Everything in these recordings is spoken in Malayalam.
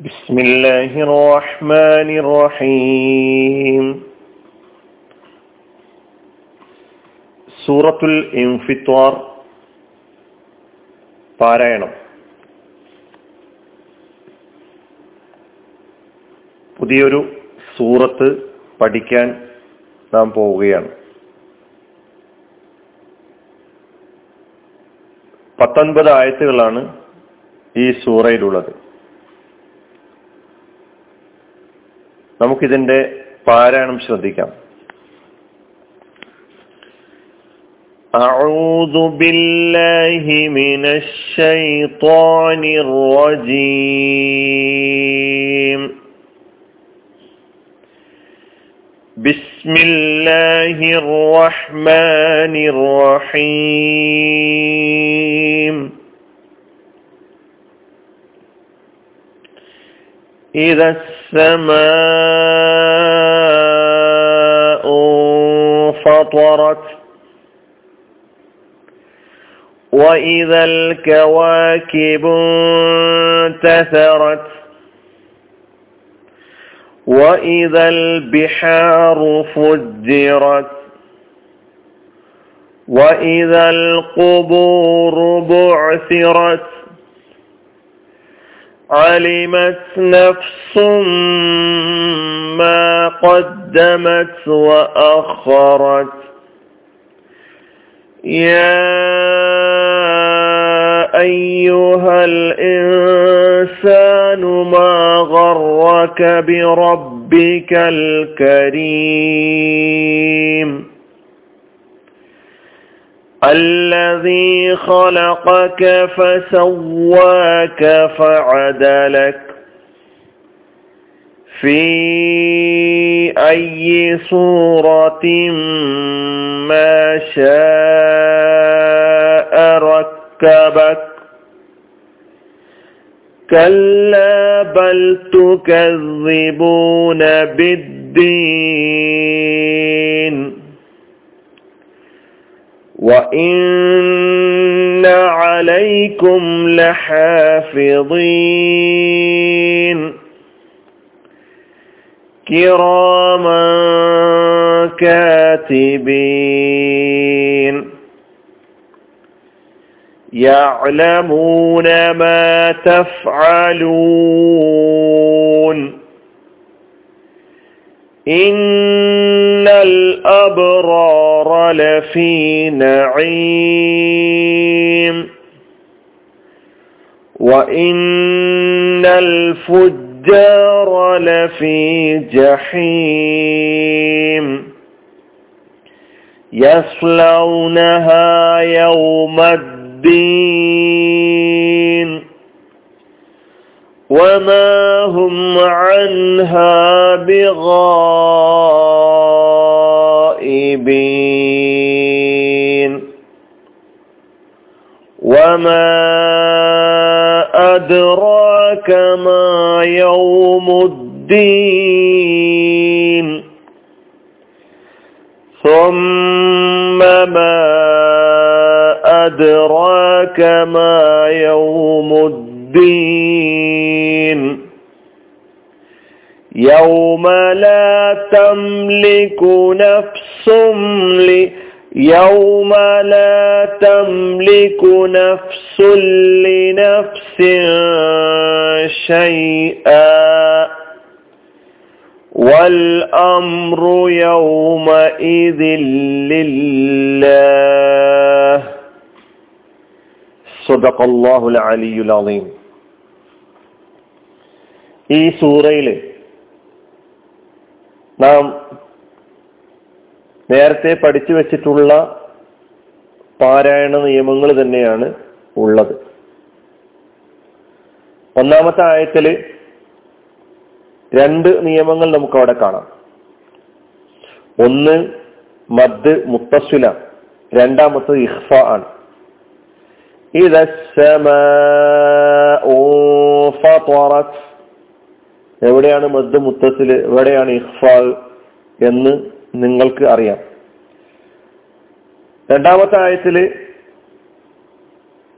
بسم الله الرحمن الرحيم സൂറത്തുൽ ഇൻഫിത്വാർ പാരായണം പുതിയൊരു സൂറത്ത് പഠിക്കാൻ നാം പോവുകയാണ് പത്തൊൻപത് ആയത്തുകളാണ് ഈ സൂറയിലുള്ളത് നമുക്കിതിന്റെ പാരായണം ശ്രദ്ധിക്കാം أعوذ بالله من الشيطان الرجيم بسم الله الرحمن الرحيم إذا السماء فطرت وإذا الكواكب انتثرت وإذا البحار فجرت وإذا القبور بعثرت علمت نفس ما قدمت وأخرت يا أيها الإنسان ما غرك بربك الكريم الذي خلقك فسواك فعدلك في أي صورة ما شاء ركبك كلا بل تكذبون بالدين وإن عليكم لحافظين كراما كاتبين يعلمون ما تفعلون إن الأبرار لفي نعيم. وإن الفجار لفي جحيم. يصلونها يوم الدين. وما هم عنها بغائبين وما أدراك ما يوم الدين. ثم ما أدراك ما يوم الدين. يوم لا تملك نفس لي يوم لا تملك نفس لنفس شيئا والأمر يومئذ لله صدق الله العلي العظيم ഈ സൂറയിൽ നാം നേരത്തെ പഠിച്ചു വെച്ചിട്ടുള്ള പാരായണ നിയമങ്ങൾ തന്നെയാണ് ഉള്ളത്. ഒന്നാമത്തെ ആയത്തിൽ രണ്ട് നിയമങ്ങൾ നമുക്ക് അവിടെ കാണാം. ഒന്ന് മദ് മുത്തസ്വില രണ്ടാമത്തത് ഇഹ്ഫ ആണ്. എവിടെയാണ് മദ് മുത്തസില് എവിടെയാണ് ഇഹ്ഫ എന്ന് നിങ്ങൾക്ക് അറിയാം രണ്ടാമത്തെ ആയത്തില്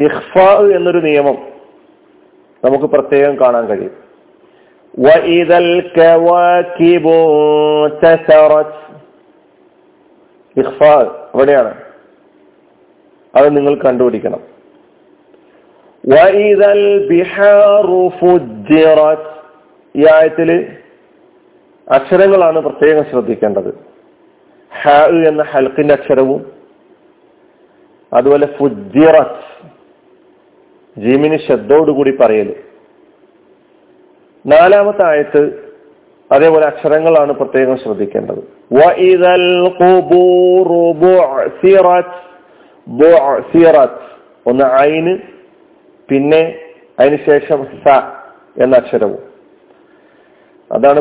ഇഹ്ഫ എന്നൊരു നിയമം നമുക്ക് പ്രത്യേകം കാണാൻ കഴിയും وإذا الكواكب انتثرت ഇഖ്ഫാ എവിടെയാണ് അത് നിങ്ങൾ കണ്ടുപിടിക്കണം വൈദൽ ബിഹാറു ഫുജ്ജിറത് ഈ ആയത്തിൽ അക്ഷരങ്ങളാണ് പ്രത്യേകം ശ്രദ്ധിക്കേണ്ടത്. ഹ എന്ന ഹൽക്കിന്റെ അക്ഷരവും അതുപോലെ ഫുജിറത്ത് ജീമിന് ശബ്ദോടുകൂടി പറയൽ. നാലാമത്തെ ആയത്ത് അതേപോലെ അക്ഷരങ്ങളാണ് പ്രത്യേകം ശ്രദ്ധിക്കേണ്ടത്. ഒന്ന് ഐന് പിന്നെ അതിനുശേഷം സ എന്ന അക്ഷരവും. അതാണ്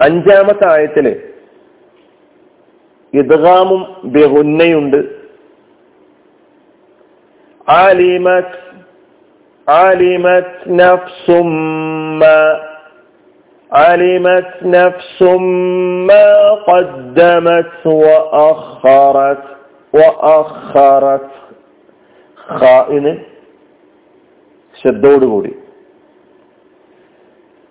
അഞ്ചാമത്തെ ആയത്തില് ഇദ്ഗാമും ബെഹുന്നയുണ്ട് ആലിമത് علمت نفس ما علمت نفس ما قدمت وأخرت وأخرت خائن ശ്രദ്ധയോടുകൂടി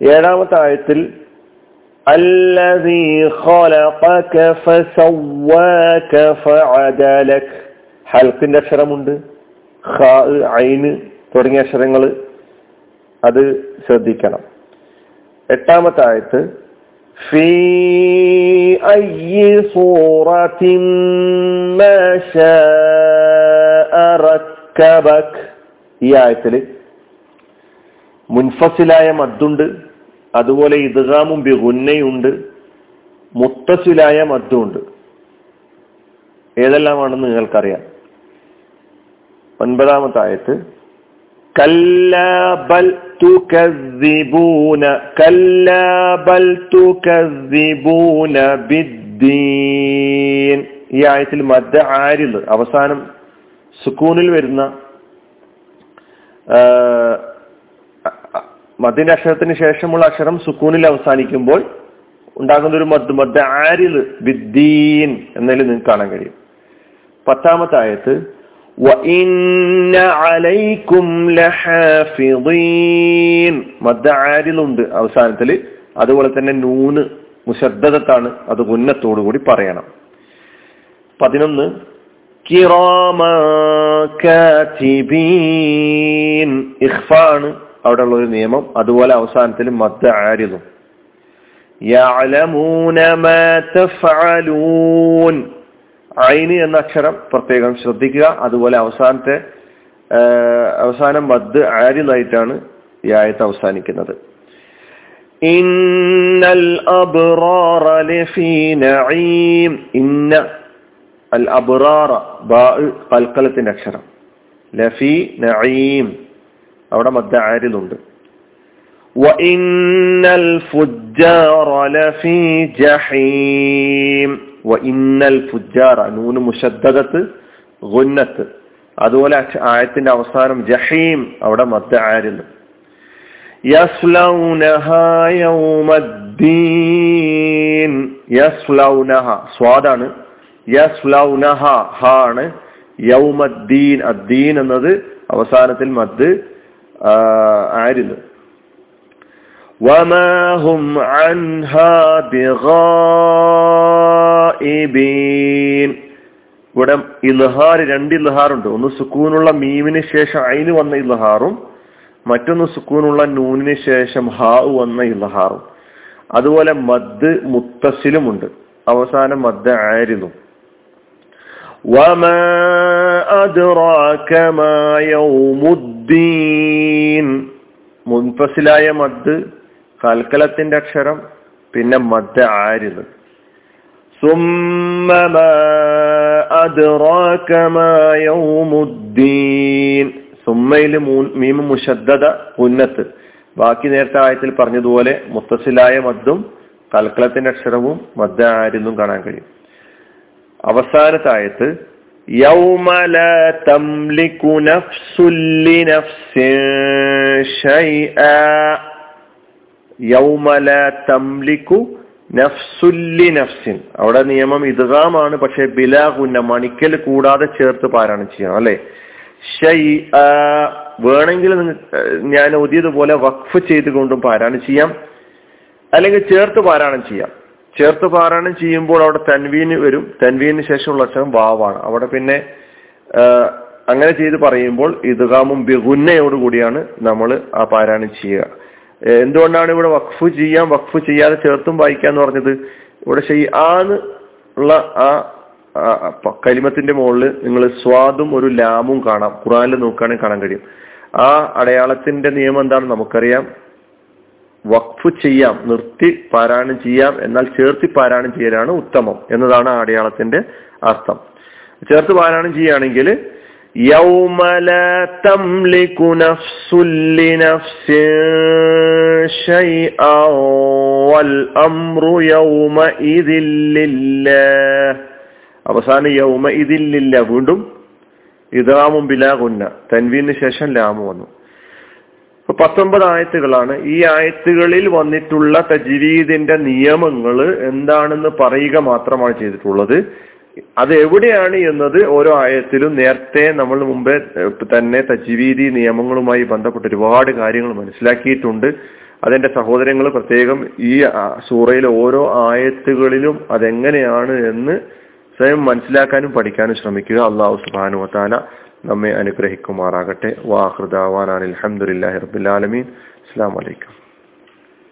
ഏഴാമത്തെ ആയത്തിൽ الذي خلقك فسواك فعدلك ഹൽക്കിന്റെ അക്ഷരമുണ്ട് ഖ ഐന് തുടങ്ങിയ അക്ഷരങ്ങൾ അത് ശ്രദ്ധിക്കണം എട്ടാമത്തെ ആയത്ത് ഫീ ഈ ആയത്തില് മുൻഫസിലായ മദ്ദുണ്ട് അതുപോലെ ഇദ്ഗാമും ബിഗുന്നയുണ്ട് മുത്തസിലായ മദ്ദുണ്ട്. ഏതെല്ലാമാണെന്ന് നിങ്ങൾക്കറിയാം. ഒൻപതാമത്തെ ആയത്ത് ബിദ്ദീൻ. ഈ ആയത്തിൽ മദ്ദ ആരിൽ അവസാനം സുക്കൂനിൽ വരുന്ന മദ്ദിന്റെ അക്ഷരത്തിന് ശേഷമുള്ള അക്ഷരം സുക്കൂനിൽ അവസാനിക്കുമ്പോൾ ഉണ്ടാകുന്ന ഒരു മദ് മദ്ദ ആരിൽ വിദ്ദീൻ എന്നതിൽ നിങ്ങൾക്ക് കാണാൻ കഴിയും. പത്താമത്തെ ആയത്ത് മദ്ദ ആരിലുണ്ട് അവസാനത്തിൽ. അതുപോലെ തന്നെ നൂന് മുശബ്ദത്താണ് അത് ഉന്നത്തോടു കൂടി പറയണം. പതിനൊന്ന് ഇഖ്ഫ ആണ് അവിടെ ഉള്ള ഒരു നിയമം. അതുപോലെ അവസാനത്തിൽ മദ്ദ ആരിതും ഐന് എന്ന അക്ഷരം പ്രത്യേകം ശ്രദ്ധിക്കുക. അതുപോലെ അവസാനത്തെ അവസാനം മദ് ആരിതായിട്ടാണ് ഈ ആയത്ത് അവസാനിക്കുന്നത്. ഇന്നൽ ഇന്ന അൽ അബ്റാറ കൽക്കലത്തിന്റെ അക്ഷരം. ലഫി നഈം. അവിടെ മദ്ദാരിലുണ്ട് വഇന്നൽ ലഫീ ജഹീം. നൂന് മുഷദ്ദത്ത് ഗുന്നത്ത്. അതുപോലെ ആയത്തിന്റെ അവസാനം ജഹീം അവിടെ മദ്ദാരിൽ യസ്ലൗനഹ യൗമദ്ദീൻ. യസ്ലൗനഹ സ്വാദാണ്. യസ്ലൗനഹ ഹാണ്. യൗമദ്ദീൻ അദ്ദീൻ എന്നത് അവസാനത്തിൽ മദ് ആയിരുന്നു. അൻഹാ ഇവിടെ ഇൽഹാർ രണ്ട് ഇൽഹാറുണ്ട് ഒന്ന് സുക്കൂനുള്ള മീമിന് ശേഷം അയിന് വന്ന ഇൽഹാറും മറ്റൊന്ന് സുക്കൂനുള്ള നൂനിന് ശേഷം ഹാവ് വന്ന ഇൽഹാറും അതുപോലെ മദ് മുത്തസിലുമുണ്ട് അവസാനം മദ് ആയിരുന്നു. വമാ അദ്റാക മുൻഫസിലായ മദ് കൽക്കലത്തിന്റെ അക്ഷരം പിന്നെ മദ് ആരിത്. സുമ്മയിൽ മീമ മുഷദ്ദത ഉന്നത്ത് ബാക്കി നേരത്തെ ആയത്തിൽ പറഞ്ഞതുപോലെ മുത്തസിലായ മദ്ദും കൽക്കളത്തിന്റെ അക്ഷരവും മദ്ദ ആയിരുന്നും കാണാൻ കഴിയും. അവസാനത്തെ ആയത്ത് يوم لا تملك نفس لنفس شيئا يوم لا تملك നഫ്സുല്ലി നഫ്സിൻ അവിടെ നിയമം ഇദ്ഗാമാണ് പക്ഷെ ബിലാഹുന്ന മണിക്കൽ കൂടാതെ ചേർത്ത് പാരായണം ചെയ്യണം അല്ലെ ഷൈ വേണമെങ്കിൽ ഞാൻ ഒതിയതുപോലെ വഖഫ് ചെയ്തുകൊണ്ടും പാരായണം ചെയ്യാം അല്ലെങ്കിൽ ചേർത്ത് പാരായണം ചെയ്യാം ചേർത്ത് പാരായണം ചെയ്യുമ്പോൾ അവിടെ തൻവീന് വരും. തൻവീന് ശേഷമുള്ള അക്ഷരം വാവാണ്. അവിടെ പിന്നെ അങ്ങനെ ചെയ്ത് പറയുമ്പോൾ ഇതുകാമും ബിഗുന്നയോട് കൂടിയാണ് നമ്മൾ ആ പാരായണം ചെയ്യുക. എന്തുകൊണ്ടാണ് ഇവിടെ വഖഫ് ചെയ്യാം? വഖഫ് ചെയ്യാതെ ചേർത്തും വായിക്കാന്ന് പറഞ്ഞത്? ഇവിടെ ചെയ്യാന്ന് ഉള്ള ആ കലിമത്തിന്റെ മുകളിൽ നിങ്ങൾ സ്വാദും ഒരു ലാമും കാണാം. ഖുറാനിൽ നോക്കുകയാണെങ്കിൽ കാണാൻ കഴിയും. ആ അടയാളത്തിന്റെ നിയമം എന്താണെന്ന് നമുക്കറിയാം. വഖഫ് ചെയ്യാം നിർത്തി പാരായണം ചെയ്യാം എന്നാൽ ചേർത്തി പാരായണം ചെയ്യലാണ് ഉത്തമം എന്നതാണ് അടയാളത്തിന്റെ അർത്ഥം. ചേർത്ത് പാരായണം ചെയ്യുകയാണെങ്കിൽ അവസാന യൗമ ഇതില്ല വീണ്ടും ഇതാമും ബിലാകുന്ന തൻവീന് ശേഷം ലാമു വന്നു. പത്തൊമ്പത് ആയത്തുകളാണ്. ഈ ആയത്തുകളിൽ വന്നിട്ടുള്ള തജ്വീദിന്റെ നിയമങ്ങൾ എന്താണെന്ന് പറയുക മാത്രമാണ് ചെയ്തിട്ടുള്ളത്. അത് എവിടെയാണ് എന്നത് ഓരോ ആയത്തിലും നേരത്തെ നമ്മൾ മുമ്പേ തന്നെ തജ്വീദി നിയമങ്ങളുമായി ബന്ധപ്പെട്ട് ഒരുപാട് കാര്യങ്ങൾ മനസ്സിലാക്കിയിട്ടുണ്ട്. അതിന്റെ സഹോദരങ്ങൾ പ്രത്യേകം ഈ സൂറയിലെ ഓരോ ആയത്തുകളിലും അതെങ്ങനെയാണ് എന്ന് സ്വയം മനസ്സിലാക്കാനും പഠിക്കാനും ശ്രമിക്കുക. അള്ളാഹു സുബാനു വത്താല നമ്മെ അനുഗ്രഹിക്കുമാറാകട്ടെ. വാഹൃദാവാനാണ് അലഹമുല്ലാഹി റബുലാലമീൻ അസ്സാം വലൈക്കും